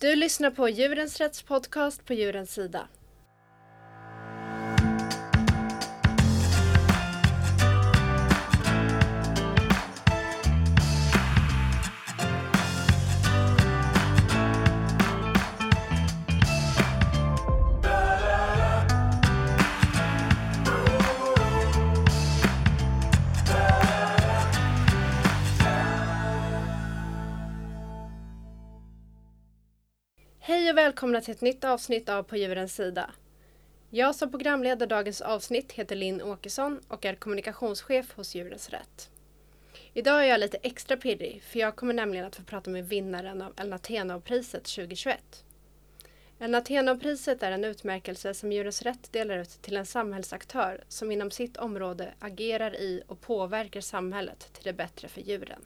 Du lyssnar på Djurens Rätts podcast på Djurens Sida. Välkomna till ett nytt avsnitt av På djurens sida. Jag som programleder dagens avsnitt heter Linn Åkesson och är kommunikationschef hos Djurens Rätt. Idag är jag lite extra pirrig för jag kommer nämligen att få prata med vinnaren av Elnatenov-priset 2021. Elnatenov-priset är en utmärkelse som Djurens Rätt delar ut till en samhällsaktör som inom sitt område agerar i och påverkar samhället till det bättre för djuren.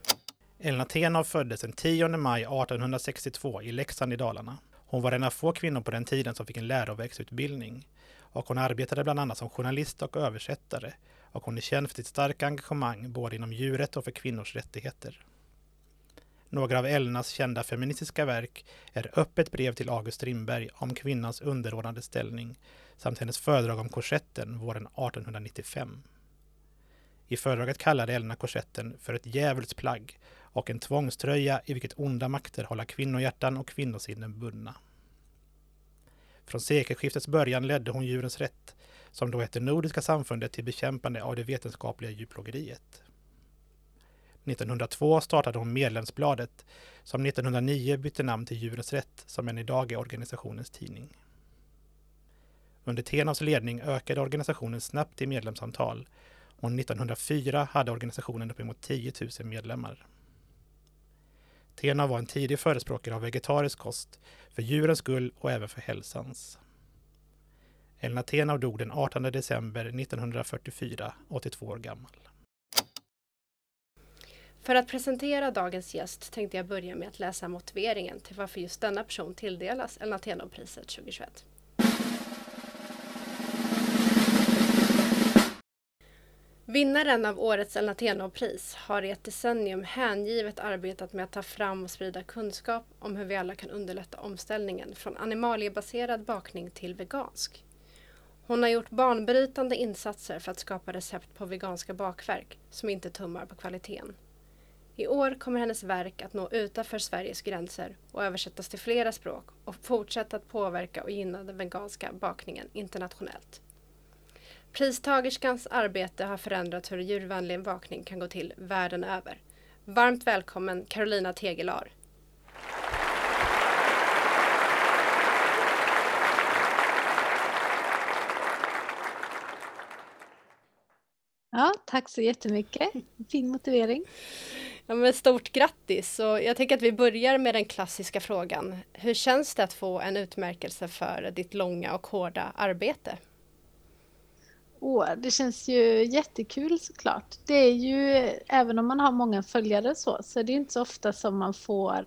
Elna Tenov föddes den 10 maj 1862 i Leksand i Dalarna. Hon var en av få kvinnor på den tiden som fick en läroverksutbildning. Och hon arbetade bland annat som journalist och översättare. Och hon är känd för sitt starka engagemang både inom djuret och för kvinnors rättigheter. Några av Elnas kända feministiska verk är Öppet brev till August Strindberg om kvinnans underordnade ställning samt hennes föredrag om korsetten våren 1895. I föredraget kallade Elna korsetten för ett djävulsplagg och en tvångströja i vilket onda makter hålla kvinnohjärtan och kvinnosinnen bundna. Från sekelskiftets början ledde hon Djurens Rätt, som då hette Nordiska samfundet till bekämpande av det vetenskapliga djurplågeriet. 1902 startade hon Medlemsbladet, som 1909 bytte namn till Djurens Rätt, som än idag är organisationens tidning. Under Tenavs ledning ökade organisationen snabbt i medlemsantal och 1904 hade organisationen uppemot 10 000 medlemmar. Tena var en tidig förespråkare av vegetarisk kost, för djurens skull och även för hälsans. Elna Tenau dog den 18 december 1944, 82 år gammal. För att presentera dagens gäst tänkte jag börja med att läsa motiveringen till varför just denna person tilldelas Elna Tenau-priset 2021. Vinnaren av årets Elnatenov-pris har i ett decennium hängivet arbetat med att ta fram och sprida kunskap om hur vi alla kan underlätta omställningen från animaliebaserad bakning till vegansk. Hon har gjort banbrytande insatser för att skapa recept på veganska bakverk som inte tummar på kvaliteten. I år kommer hennes verk att nå utanför Sveriges gränser och översättas till flera språk och fortsätta att påverka och gynna den veganska bakningen internationellt. Pristagerskans arbete har förändrat hur djurvänlig bakning kan gå till världen över. Varmt välkommen Carolina Tegelar. Ja, tack så jättemycket. Fin motivering. Ja, men stort grattis! Och jag tänker att vi börjar med den klassiska frågan. Hur känns det att få en utmärkelse för ditt långa och hårda arbete? År. det känns ju jättekul såklart. Det är ju, även om man har många följare så, så är det inte så ofta som man får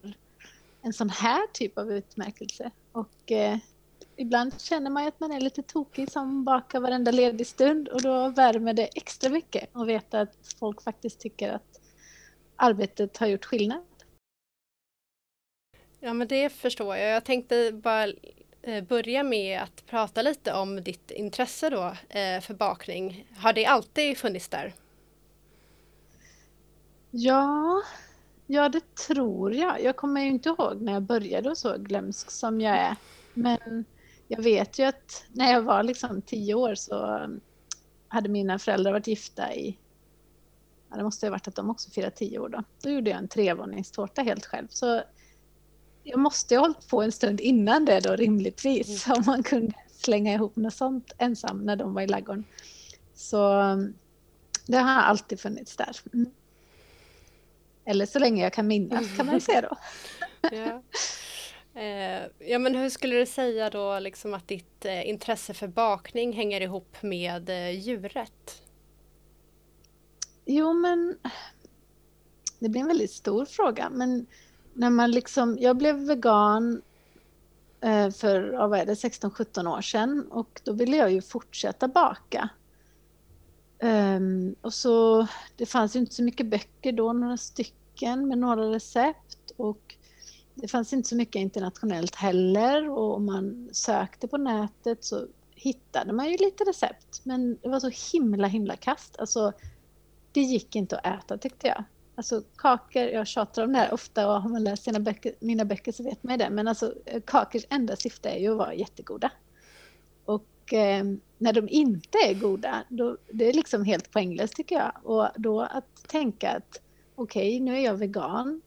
en sån här typ av utmärkelse. Och eh, ibland känner man ju att man är lite tokig som bakar varenda ledig stund och då värmer det extra mycket att veta att folk faktiskt tycker att arbetet har gjort skillnad. Ja men det förstår jag. Jag tänkte bara Eh, börja med att prata lite om ditt intresse då eh, för bakning. Har det alltid funnits där? Ja, ja det tror jag. Jag kommer ju inte ihåg när jag började och så glömsk som jag är. Men jag vet ju att när jag var liksom tio år så hade mina föräldrar varit gifta i Ja, det måste ha varit att de också firade tio år då. Då gjorde jag en trevåningstårta helt själv. Så jag måste ha hållit på en stund innan det då rimligtvis. Mm. Om man kunde slänga ihop något sånt ensam när de var i laggården. Så det har alltid funnits där. Mm. Eller så länge jag kan minnas kan man säga då. ja. Eh, ja men hur skulle du säga då liksom att ditt eh, intresse för bakning hänger ihop med eh, djuret? Jo men det blir en väldigt stor fråga men när man liksom, jag blev vegan eh, för vad är det, 16-17 år sedan och då ville jag ju fortsätta baka. Um, och så, det fanns ju inte så mycket böcker då, några stycken med några recept och det fanns inte så mycket internationellt heller och om man sökte på nätet så hittade man ju lite recept. Men det var så himla himla kast. Alltså, det gick inte att äta tyckte jag. Alltså kakor, jag tjatar om det här ofta och har man läst sina böcker, mina böcker så vet man det. Men alltså kakors enda syfte är ju att vara jättegoda. Och eh, när de inte är goda, då, det är liksom helt poänglöst tycker jag. Och då att tänka att okej, okay, nu är jag vegan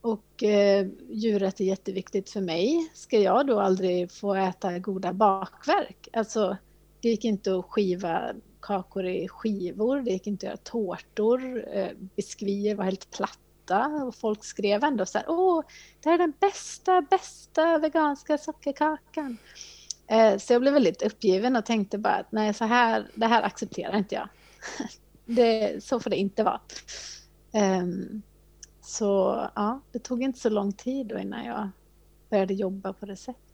och eh, djuret är jätteviktigt för mig. Ska jag då aldrig få äta goda bakverk? Alltså, det gick inte att skiva kakor i skivor, det gick inte att göra tårtor, eh, biskvier var helt platta och folk skrev ändå så här, åh, det här är den bästa, bästa veganska sockerkakan. Eh, så jag blev väldigt uppgiven och tänkte bara att nej, så här, det här accepterar inte jag. det, så får det inte vara. Ehm, så ja, det tog inte så lång tid då innan jag började jobba på recept.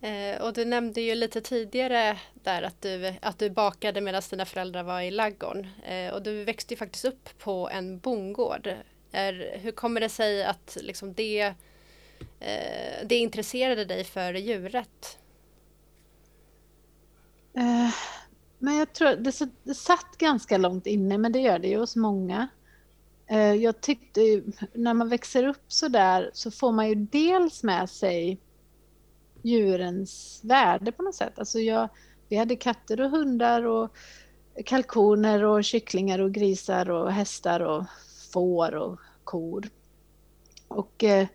Eh, och du nämnde ju lite tidigare där att du, att du bakade medan dina föräldrar var i laggorn. Eh, och du växte ju faktiskt upp på en bondgård. Är, hur kommer det sig att liksom det, eh, det intresserade dig för djuret? Eh, men jag tror det, det satt ganska långt inne, men det gör det ju hos många. Eh, jag tyckte när man växer upp så där så får man ju dels med sig djurens värde på något sätt. Alltså jag, vi hade katter och hundar och kalkoner och kycklingar och grisar och hästar och får och kor. Och eh,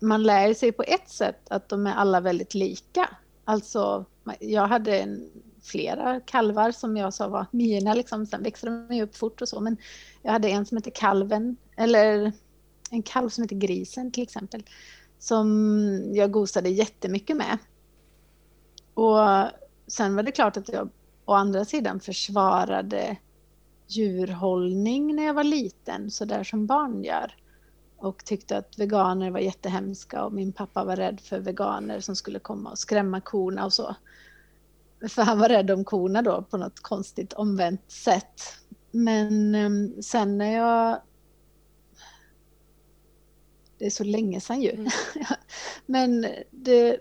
man lär sig på ett sätt att de är alla väldigt lika. Alltså, jag hade en, flera kalvar som jag sa var mina, liksom. sen växte de upp fort och så, men jag hade en som hette Kalven, eller en kalv som hette Grisen till exempel som jag gosade jättemycket med. Och sen var det klart att jag å andra sidan försvarade djurhållning när jag var liten, så där som barn gör. Och tyckte att veganer var jättehemska och min pappa var rädd för veganer som skulle komma och skrämma korna och så. För han var rädd om korna då på något konstigt omvänt sätt. Men ehm, sen när jag det är så länge sedan ju. Mm. Men det,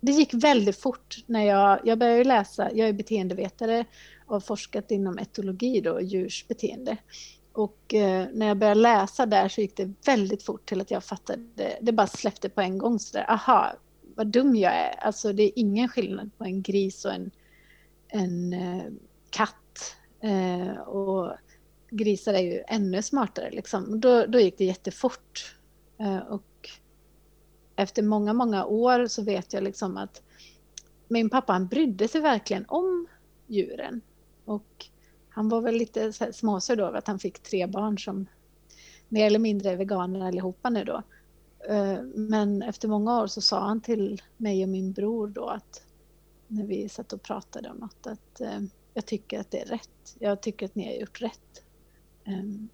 det gick väldigt fort när jag, jag började läsa, jag är beteendevetare och har forskat inom etologi då, djurs beteende. Och eh, när jag började läsa där så gick det väldigt fort till att jag fattade, det bara släppte på en gång sådär, aha, vad dum jag är. Alltså det är ingen skillnad på en gris och en, en eh, katt. Eh, och grisar är ju ännu smartare liksom. Då, då gick det jättefort. Eh, och efter många, många år så vet jag liksom att min pappa han brydde sig verkligen om djuren. Och han var väl lite småsur då över att han fick tre barn som mer eller mindre är veganer allihopa nu då. Eh, men efter många år så sa han till mig och min bror då att när vi satt och pratade om något att eh, jag tycker att det är rätt. Jag tycker att ni har gjort rätt. Ehm,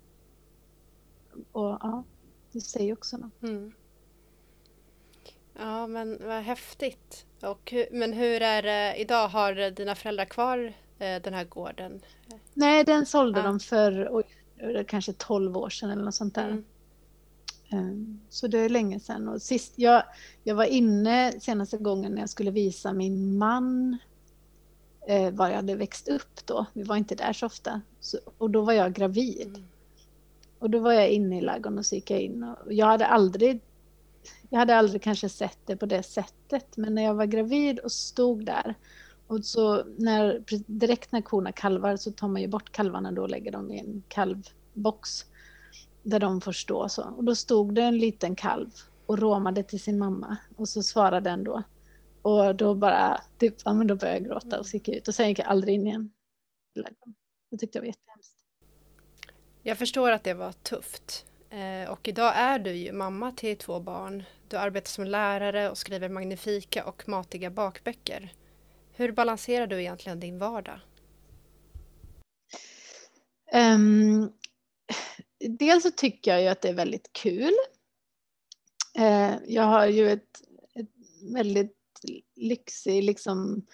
och ja, det säger också. Mm. Ja men vad häftigt. Och, men hur är det idag? Har dina föräldrar kvar eh, den här gården? Nej, den sålde ja. de för oj, kanske 12 år sedan eller något sånt där. Mm. Um, så det är länge sedan. Och sist, jag, jag var inne senaste gången när jag skulle visa min man eh, var jag hade växt upp då. Vi var inte där så ofta. Så, och då var jag gravid. Mm. Och då var jag inne i ladugården och så gick jag in. Och jag hade aldrig jag hade aldrig kanske sett det på det sättet, men när jag var gravid och stod där och så när, direkt när korna kalvar så tar man ju bort kalvarna då och lägger dem i en kalvbox där de får stå så. Och då stod det en liten kalv och råmade till sin mamma och så svarade den då. Och då bara, typ, ja men då började jag gråta och så gick jag ut och sen gick jag aldrig in igen. Det tyckte jag var jättehemskt. Jag förstår att det var tufft. Eh, och idag är du ju mamma till två barn. Du arbetar som lärare och skriver magnifika och matiga bakböcker. Hur balanserar du egentligen din vardag? Um, dels så tycker jag ju att det är väldigt kul. Uh, jag har ju ett, ett väldigt lyxig, liksom,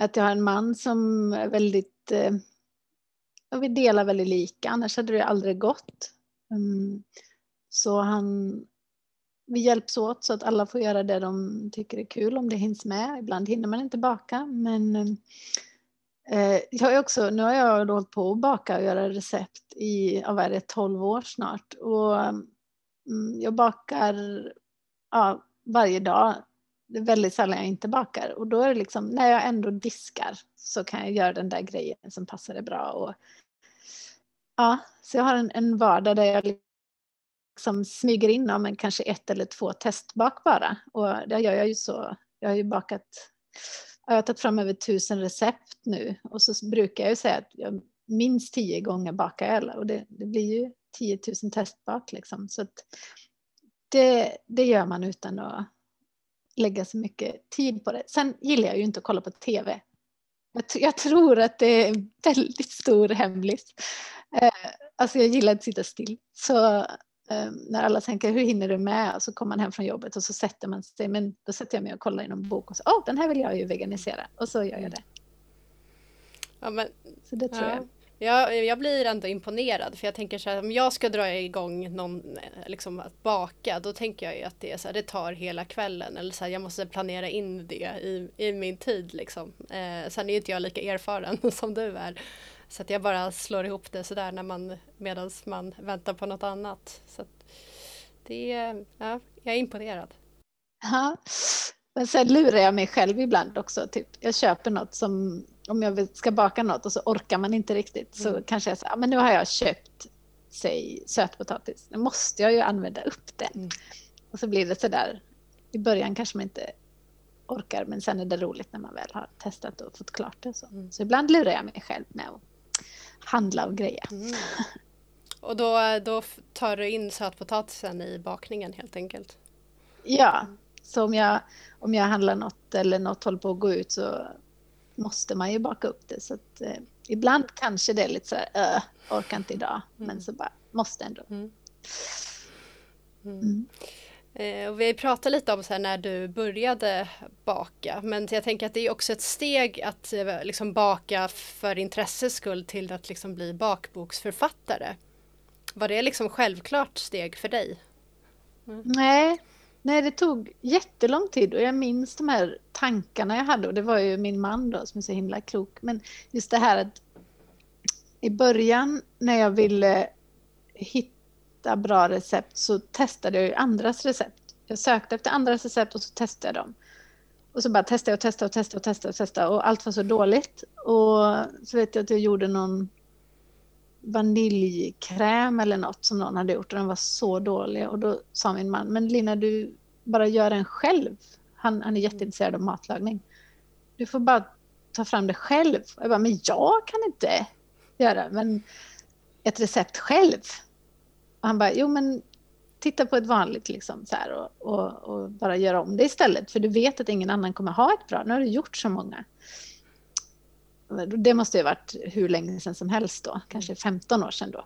att jag har en man som är väldigt uh, och vi delar väldigt lika, annars hade det aldrig gått. Um, Så han, vi hjälps åt så att alla får göra det de tycker är kul om det hinns med. Ibland hinner man inte baka men eh, eh jag är också, nu har jag hållit på att baka och göra recept i, vad är det, 12 år snart. Och mm, jag bakar ja, varje dag. Det är väldigt sällan jag inte bakar och då är det liksom när jag ändå diskar så kan jag göra den där grejen som passar det bra. Och, ja, så jag har en, en vardag där jag liksom smyger in om kanske ett eller två testbak bara. Och det gör jag ju så. Jag har ju bakat, jag har tagit fram över tusen recept nu och så brukar jag ju säga att jag minst tio gånger bakar jag och det, det blir ju 10 000 testbak liksom. Så att det, det gör man utan att lägga så mycket tid på det. Sen gillar jag ju inte att kolla på TV. Jag, tror att det är en väldigt stor hemlis. Eh, alltså jag gillar att sitta still. Så eh, när alla tänker hur hinner du med? Så kommer man hem från jobbet och så sätter man sig. Men då sätter jag mig och kollar i någon bok och så, åh oh, den här vill jag ju veganisera. Och så gör jag det. Ja, men, så det tror ja. jag. Jag, jag blir ändå imponerad för jag tänker så här om jag ska dra igång någon, eh, liksom att baka då tänker jag ju att det, är så här, det tar hela kvällen eller så här, jag måste planera in det i, i min tid liksom. Eh, sen är ju inte jag lika erfaren som du är. Så att jag bara slår ihop det sådär när man, medan man väntar på något annat. Så det, ja, jag är imponerad. Ja, men sen lurar jag mig själv ibland också. Typ. Jag köper något som om jag ska baka något och så orkar man inte riktigt så mm. kanske jag säger, men nu har jag köpt, säg sötpotatis, nu måste jag ju använda upp den. Mm. Och så blir det sådär, i början kanske man inte orkar men sen är det roligt när man väl har testat och fått klart det. Så, mm. så ibland lurar jag mig själv med att handla och greja. Mm. Och då, då tar du in sötpotatisen i bakningen helt enkelt? Ja, så om jag, om jag handlar något eller något håller på att gå ut så måste man ju baka upp det. Så att, eh, ibland kanske det är lite så här, äh, orkar inte idag, mm. men så bara måste ändå. Mm. mm. mm. Eh, och vi pratade lite om så här när du började baka, men jag tänker att det är också ett steg att eh, liksom baka för intresses skull till att liksom bli bakboksförfattare. Var det liksom självklart steg för dig? Mm. Nej, Nej, det tog jättelång tid och jag minns de här tankarna jag hade och det var ju min man då som är så himla klok. Men just det här att i början när jag ville hitta bra recept så testade jag ju andras recept. Jag sökte efter andras recept och så testade jag dem. Och så bara testade jag och testade och testade och testade och testade och allt var så dåligt. Och så vet jag att jag gjorde någon vaniljkräm eller något som någon hade gjort och den var så dålig och då sa min man, men Lina du bara gör den själv. Han, han är jätteintresserad av matlagning. Du får bara ta fram det själv. Jag bara, men jag kan inte göra men ett recept själv. Och han bara, jo men titta på ett vanligt liksom så här och, och, och, bara göra om det istället. För du vet att ingen annan kommer ha ett bra. Nu har du gjort så många. Det måste ju ha varit hur länge sedan som helst då, kanske 15 år sedan då.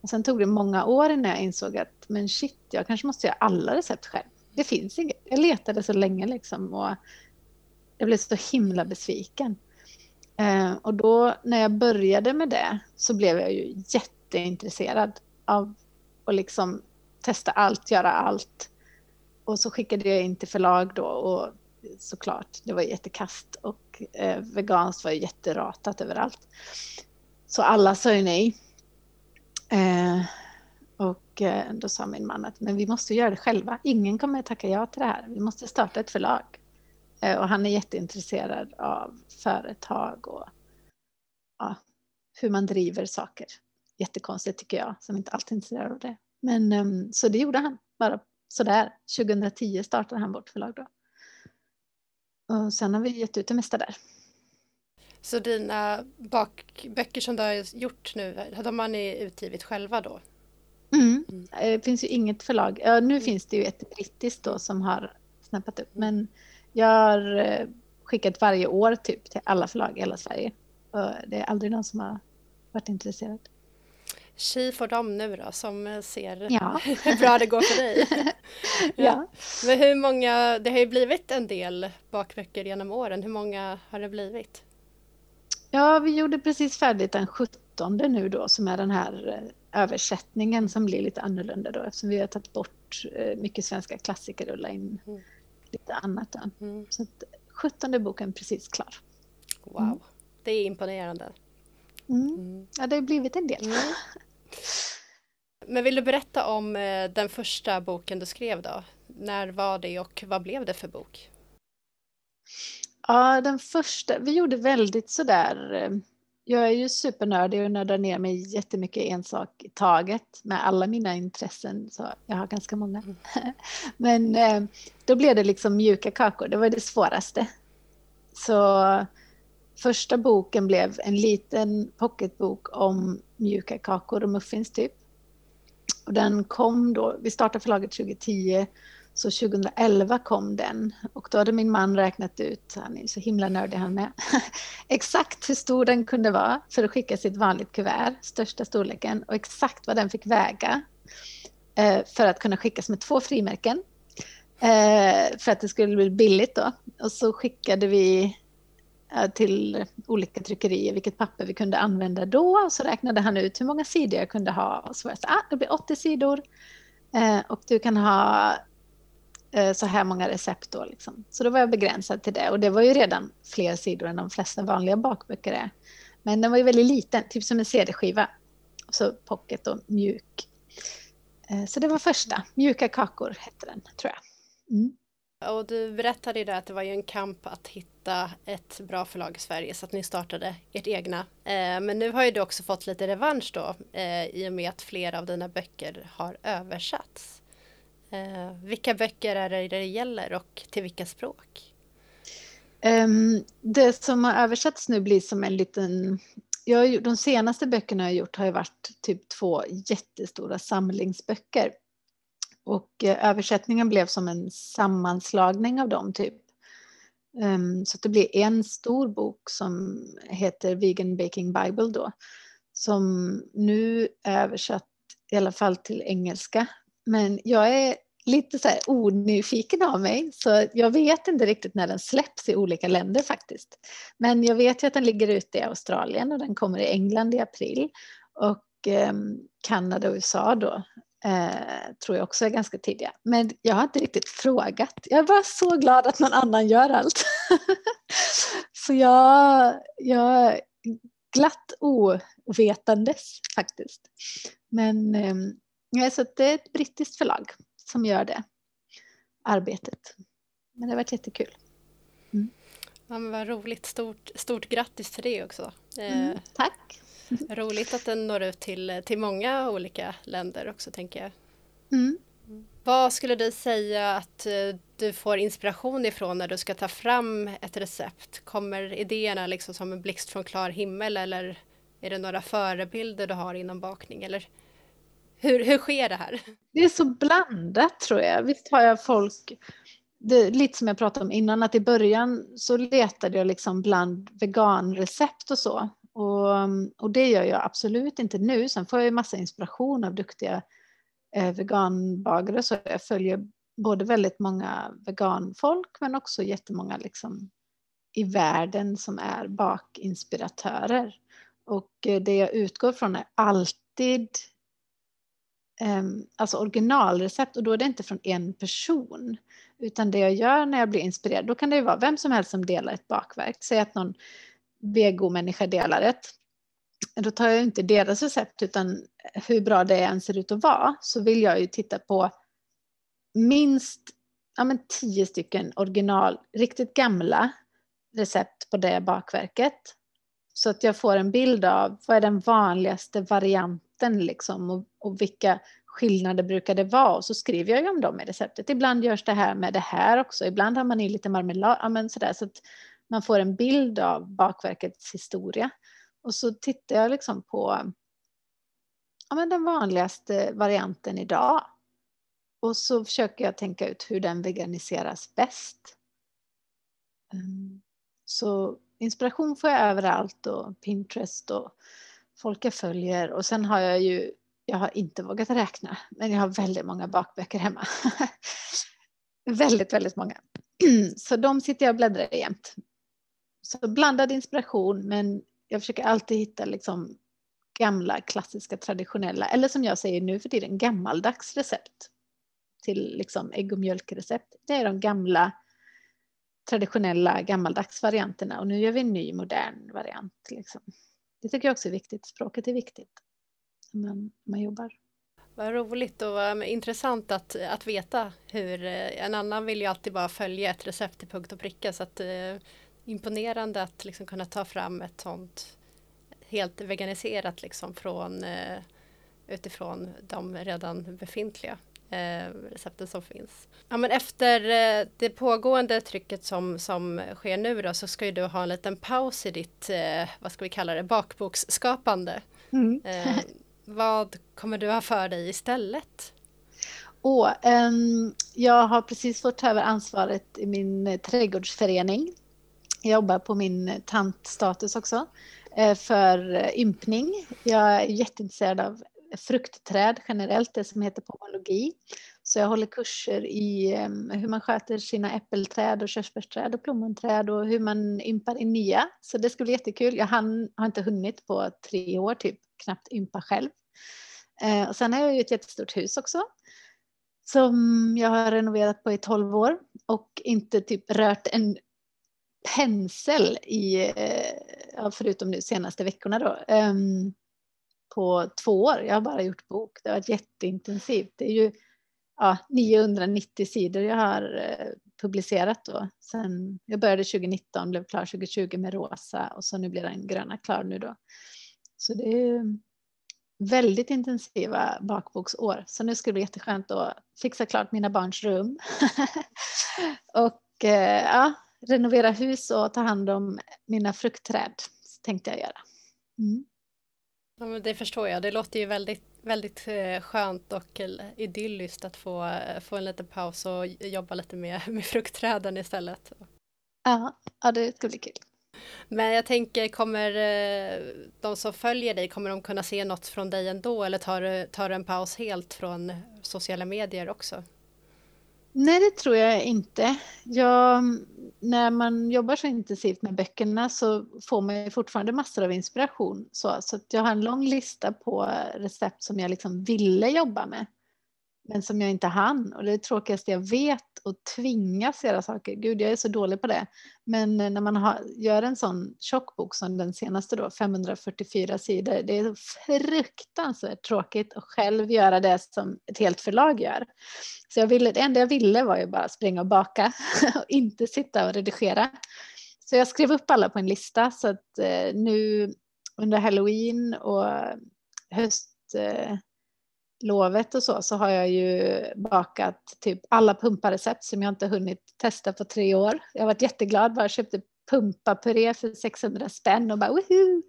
Och sen tog det många år innan jag insåg att men shit, jag kanske måste göra alla recept själv. Det finns inget. Jag letade så länge liksom och jag blev så himla besviken. Eh, och då när jag började med det så blev jag ju jätteintresserad av att liksom testa allt, göra allt. Och så skickade jag in till förlag då och såklart, det var jättekast och eh, veganskt var jätteratat överallt. Så alla sa ju nej. Eh, och eh, då sa min man att men vi måste göra det själva. Ingen kommer tacka ja till det här. Vi måste starta ett förlag. Eh, och han är jätteintresserad av företag och ja, hur man driver saker. Jättekonstigt tycker jag som inte alltid är intresserad av det. Men ehm, så det gjorde han bara sådär. 2010 startade han vårt förlag då. Och sen har vi gett ut det mesta där. Så dina bakböcker som du har gjort nu, de har ni utgivit själva då? Mm. mm. Det finns ju inget förlag. Ja, nu mm. finns det ju ett brittiskt då som har snappat upp. Men jag har eh, skickat varje år typ till alla förlag i hela Sverige. Och det är aldrig någon som har varit intresserad. Tji för dem nu då som ser ja. hur bra det går för dig. ja. ja. Men hur många, det har ju blivit en del bakböcker genom åren. Hur många har det blivit? Ja, vi gjorde precis färdigt den 17 nu då som är den här översättningen som blir lite annorlunda då eftersom vi har tagit bort eh, mycket svenska klassiker och la in mm. lite annat. Då. Mm. Så att, 17 boken precis klar. Wow, mm. det är imponerande. Mm. mm. Ja, det har blivit en del. Mm. Men vill du berätta om eh, den första boken du skrev då? När var det och vad blev det för bok? Ja, den första, vi gjorde väldigt sådär eh, jag är ju supernördig och nördar ner mig jättemycket en sak i taget med alla mina intressen. Så jag har ganska många. Mm. Men eh, då blev det liksom mjuka kakor. Det var det svåraste. Så första boken blev en liten pocketbok om mjuka kakor och muffins typ. Och den kom då, vi startade förlaget 2010 så 2011 kom den och då hade min man räknat ut, han är så himla nördig han med, exakt hur stor den kunde vara för att skicka sitt vanligt kuvert, största storleken och exakt vad den fick väga eh, för att kunna skickas med två frimärken. Eh, för att det skulle bli billigt då. Och så skickade vi Eh, till olika tryckerier vilket papper vi kunde använda då. Så räknade han ut hur många sidor jag kunde ha. Och så var jag så ah, det blir 80 sidor. Eh, och du kan ha Eh, så här många recept då. Liksom. Så då var jag begränsad till det och det var ju redan fler sidor än de flesta vanliga bakböcker är. Men den var ju väldigt liten, typ som en CD-skiva. Så pocket och mjuk. Eh, så det var första, Mjuka kakor hette den tror jag. Mm. Och du berättade ju där att det var ju en kamp att hitta ett bra förlag i Sverige så att ni startade ert egna. Eh, men nu har ju du också fått lite revansch då eh, i och med att flera av dina böcker har översatts. Eh, vilka böcker är det det gäller och till vilka språk? Um, det som har översatts nu blir som en liten... Jag, de senaste böckerna jag gjort har ju varit typ två jättestora samlingsböcker. Och eh, översättningen blev som en sammanslagning av dem typ. Um, så det blir en stor bok som heter Vegan Baking Bible då. Som nu är översatt i alla fall till engelska men jag är lite så här onyfiken av mig så jag vet inte riktigt när den släpps i olika länder faktiskt. Men jag vet ju att den ligger ute i Australien och den kommer i England i april och eh, Kanada och USA då eh, tror jag också är ganska tidiga. Men jag har inte riktigt frågat. Jag är bara så glad att någon annan gör allt. så jag, jag är glatt ovetandes faktiskt. Men eh, så det är ett brittiskt förlag som gör det arbetet. Men det har varit jättekul. Mm. Ja, men vad roligt. Stort, stort grattis till det också. Mm, eh, tack. Roligt att den når ut till, till många olika länder också tänker jag. Mm. Vad skulle du säga att eh, du får inspiration ifrån när du ska ta fram ett recept? Kommer idéerna liksom som en blixt från klar himmel eller är det några förebilder du har inom bakning? Eller hur, hur sker det här? Det är så blandat tror jag. Visst har jag folk, det, lite som jag pratade om innan, att i början så letade jag liksom bland veganrecept och så. Och, och det gör jag absolut inte nu. Sen får jag ju massa inspiration av duktiga eh, veganbagare. Så jag följer både väldigt många veganfolk men också jättemånga liksom i världen som är bakinspiratörer. Och eh, det jag utgår från är alltid ehm, alltså originalrecept och då är det inte från en person. Utan det jag gör när jag blir inspirerad, då kan det ju vara vem som helst som delar ett bakverk. Säg att någon vegomänniska delar ett. Då tar jag inte deras recept utan hur bra det än ser ut att vara så vill jag ju titta på minst ja, men tio stycken original, riktigt gamla recept på det bakverket. Så att jag får en bild av vad är den vanligaste varianten liksom och, och vilka skillnader brukar det vara och så skriver jag ju om dem i receptet. Ibland görs det här med det här också, ibland har man i lite marmelad, ja, men sådär, så att man får en bild av bakverkets historia. Och så tittar jag liksom på ja, men den vanligaste varianten idag. Och så försöker jag tänka ut hur den veganiseras bäst. Ehm, så inspiration får jag överallt och Pinterest och folk jag följer och sen har jag ju, jag har inte vågat räkna, men jag har väldigt många bakböcker hemma. väldigt, väldigt många. Så de sitter jag och bläddrar i jämt. Så blandad inspiration, men jag försöker alltid hitta liksom gamla klassiska traditionella, eller som jag säger nu för tiden, gammaldags recept till liksom ägg och mjölkrecept. Det är de gamla traditionella gammaldags varianterna och nu gör vi en ny modern variant. Liksom. Det tycker jag också är viktigt. Språket är viktigt när man, man jobbar. Vad roligt och intressant att, att veta hur eh, en annan vill ju alltid bara följa ett recept till punkt och pricka så att eh, imponerande att liksom kunna ta fram ett sånt helt veganiserat liksom från uh, utifrån de redan befintliga eh, recepten som finns. Ja, men efter eh, det pågående trycket som, som sker nu då så ska ju du ha en liten paus i ditt, eh, vad ska vi kalla det, bakboksskapande. Mm. Eh, vad kommer du ha för dig istället? Oh, um, jag har precis fått ta över ansvaret i min eh, trädgårdsförening. Jag jobbar på min tantstatus också eh, för ympning. Jag är jätteintresserad av fruktträd generellt, det som heter pomologi. Så jag håller kurser i hur man sköter sina äppelträd och körsbärsträd och plommonträd och hur man ympar in nya. Så det ska bli jättekul. Jag hann, har inte hunnit på tre år typ, knappt ympa själv. Eh, och sen har jag ju ett jättestort hus också som jag har renoverat på i tolv år och inte typ rört en pensel i, eh, förutom nu senaste veckorna då. Ehm, på två år. Jag har bara gjort bok. Det har varit jätteintensivt. Det är ju ja, 990 sidor jag har eh, publicerat då. Sen jag började 2019, blev klar 2020 med rosa och så nu blir den gröna klar nu då. Så det är väldigt intensiva bakboksår. Så nu ska det bli jätteskönt att fixa klart mina barns rum. och eh, ja, renovera hus och ta hand om mina fruktträd tänkte jag göra. Mm. Ja, men det förstår jag. Det låter ju väldigt, väldigt eh, skönt och idylliskt att få, eh, få en liten paus och jobba lite med, med fruktträden istället. Ja, ja, det ska bli kul. Men jag tänker, kommer eh, de som följer dig, kommer de kunna se något från dig ändå eller tar du en paus helt från sociala medier också? Nej, det tror jag inte. Jag, när man jobbar så intensivt med böckerna så får man fortfarande massor av inspiration. Så, så jag har en lång lista på recept som jag liksom ville jobba med men som jag inte hann. Och det är det tråkigaste jag vet att tvingas göra saker. Gud, jag är så dålig på det. Men eh, när man har, gör en sån tjock bok som den senaste då, 544 sidor, det är fruktansvärt tråkigt att själv göra det som ett helt förlag gör. Så jag ville, det enda jag ville var ju bara springa och baka och inte sitta och redigera. Så jag skrev upp alla på en lista så att eh, nu under halloween och höst eh, lovet och så, så har jag ju bakat typ alla pumparecept som jag inte hunnit testa på tre år. Jag har varit jätteglad, bara köpte pumpapuré för 600 spänn och bara woho!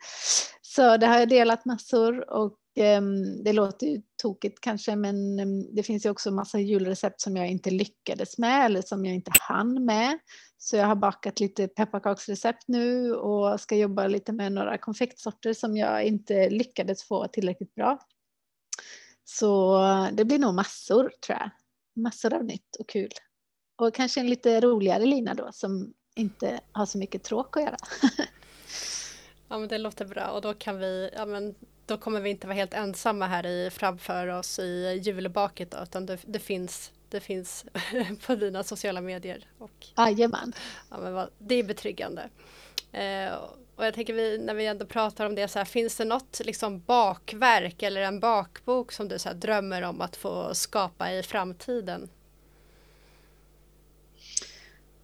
Så det har jag delat massor och um, det låter ju tokigt kanske men um, det finns ju också massa julrecept som jag inte lyckades med eller som jag inte hann med. Så jag har bakat lite pepparkaksrecept nu och ska jobba lite med några konfektsorter som jag inte lyckades få tillräckligt bra. Så det blir nog massor tror jag. Massor av nytt och kul. Och kanske en lite roligare lina då som inte har så mycket tråk att göra. ja men det låter bra och då kan vi, ja men då kommer vi inte vara helt ensamma här i framför oss i julbaket då, utan det, det finns det finns på dina sociala medier. Och, Jajamän. Ja, men det är betryggande. Eh, och jag tänker vi, när vi ändå pratar om det, så här, finns det något liksom bakverk eller en bakbok som du så här, drömmer om att få skapa i framtiden?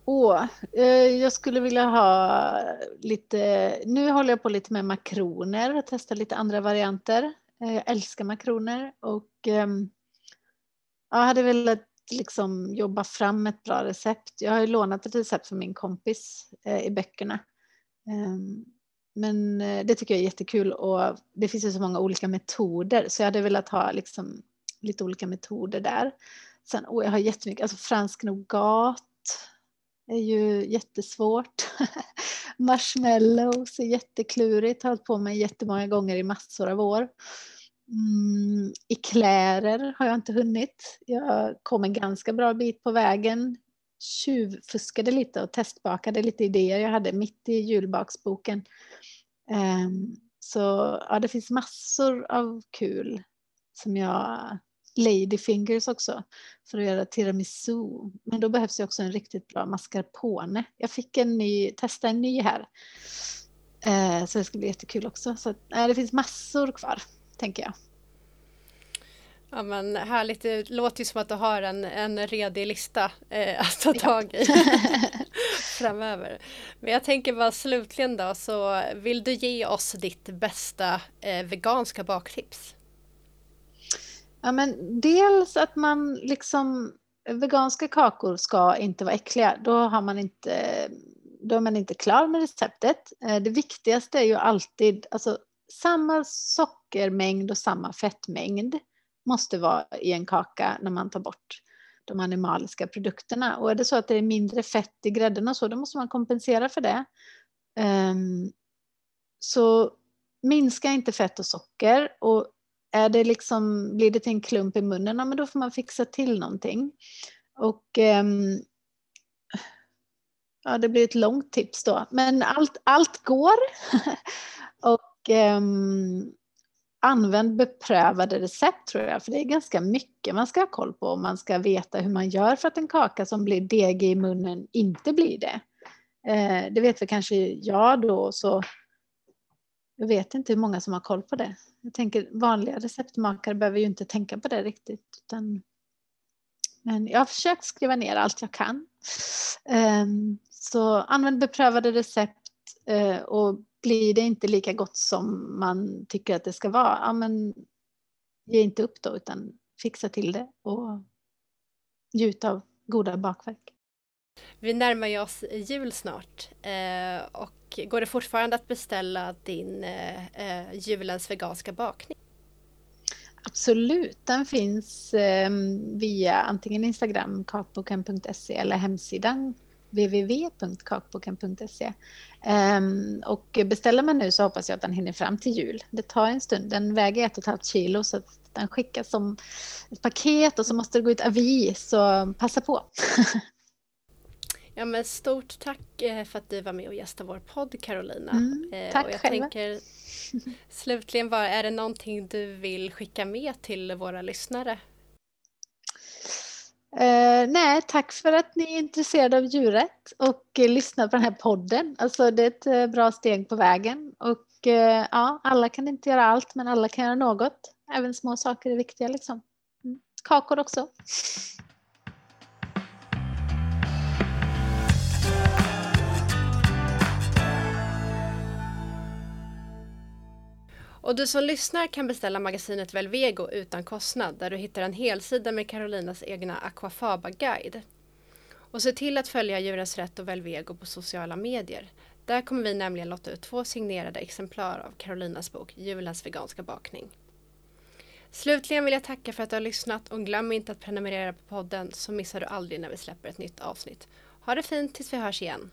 Åh, eh, jag skulle vilja ha lite, nu håller jag på lite med makroner och testar lite andra varianter. Eh, jag älskar makroner och eh, jag hade velat liksom jobba fram ett bra recept. Jag har ju lånat ett recept från min kompis eh, i böckerna Ehm, men eh, det tycker jag är jättekul och det finns ju så många olika metoder så jag hade velat ha liksom lite olika metoder där. Sen, oh, jag har jättemycket, alltså fransk nougat är ju jättesvårt. Marshmallows är jätteklurigt, har hållit på med jättemånga gånger i massor av år. Mm, Eklärer har jag inte hunnit. Jag kom en ganska bra bit på vägen tjuvfuskade lite och testbakade lite idéer jag hade mitt i julbaksboken. Ehm, så ja, det finns massor av kul som jag Ladyfingers också för att göra tiramisu. Men då behövs det också en riktigt bra mascarpone. Jag fick en ny, testa en ny här. Ehm, så det ska bli jättekul också. Så det finns massor kvar, tänker jag. Ja men härligt, det låter ju som att du har en, en redig lista eh, att ta tag i framöver. Men jag tänker bara slutligen då så vill du ge oss ditt bästa eh, veganska baktips? Ja men dels att man liksom veganska kakor ska inte vara äckliga. Då har man inte då är man inte klar med receptet. Eh, det viktigaste är ju alltid alltså, samma sockermängd och samma fettmängd måste vara i en kaka när man tar bort de animaliska produkterna. Och är det så att det är mindre fett i grädden och så, då måste man kompensera för det. Um, så minska inte fett och socker och är det liksom, blir det till en klump i munnen, ja, men då får man fixa till någonting. Och um, ja, det blir ett långt tips då, men allt, allt går. och um, använd beprövade recept tror jag, för det är ganska mycket man ska ha koll på och man ska veta hur man gör för att en kaka som blir degig i munnen inte blir det. Eh, det vet väl kanske jag då, så jag vet inte hur många som har koll på det. Jag tänker vanliga receptmakare behöver ju inte tänka på det riktigt. Utan, men jag har försökt skriva ner allt jag kan. Eh, så använd beprövade recept eh, och blir det inte lika gott som man tycker att det ska vara, ja men ge inte upp då utan fixa till det och njut av goda bakverk. Vi närmar ju oss jul snart eh, och går det fortfarande att beställa din eh, eh julens veganska bakning? Absolut, den finns via antingen Instagram, kakboken.se eller hemsidan www.kakboken.se. Um, och beställer man nu så hoppas jag att den hinner fram till jul. Det tar en stund. Den väger ett och ett halvt kilo så att den skickas som ett paket och så måste det gå ut avi så passa på. ja men stort tack eh, för att du var med och gästade vår podd Carolina. Mm, eh, tack och jag själva. tänker slutligen bara, är det någonting du vill skicka med till våra lyssnare? Eh, nej, tack för att ni är intresserade av djurrätt och eh, lyssnar på den här podden. Alltså, det är ett eh, bra steg på vägen. Och eh, ja, alla kan inte göra allt, men alla kan göra något. Även små saker är viktiga. Liksom. Mm. Kakor också. Och du som lyssnar kan beställa magasinet Velvego utan kostnad där du hittar en helsida med Carolinas egna Aquafaba-guide. Och se till att följa Djurens Rätt och Velvego på sociala medier. Där kommer vi nämligen lotta ut två signerade exemplar av Carolinas bok Julens veganska bakning. Slutligen vill jag tacka för att du har lyssnat och glöm inte att prenumerera på podden så missar du aldrig när vi släpper ett nytt avsnitt. Ha det fint tills vi hörs igen.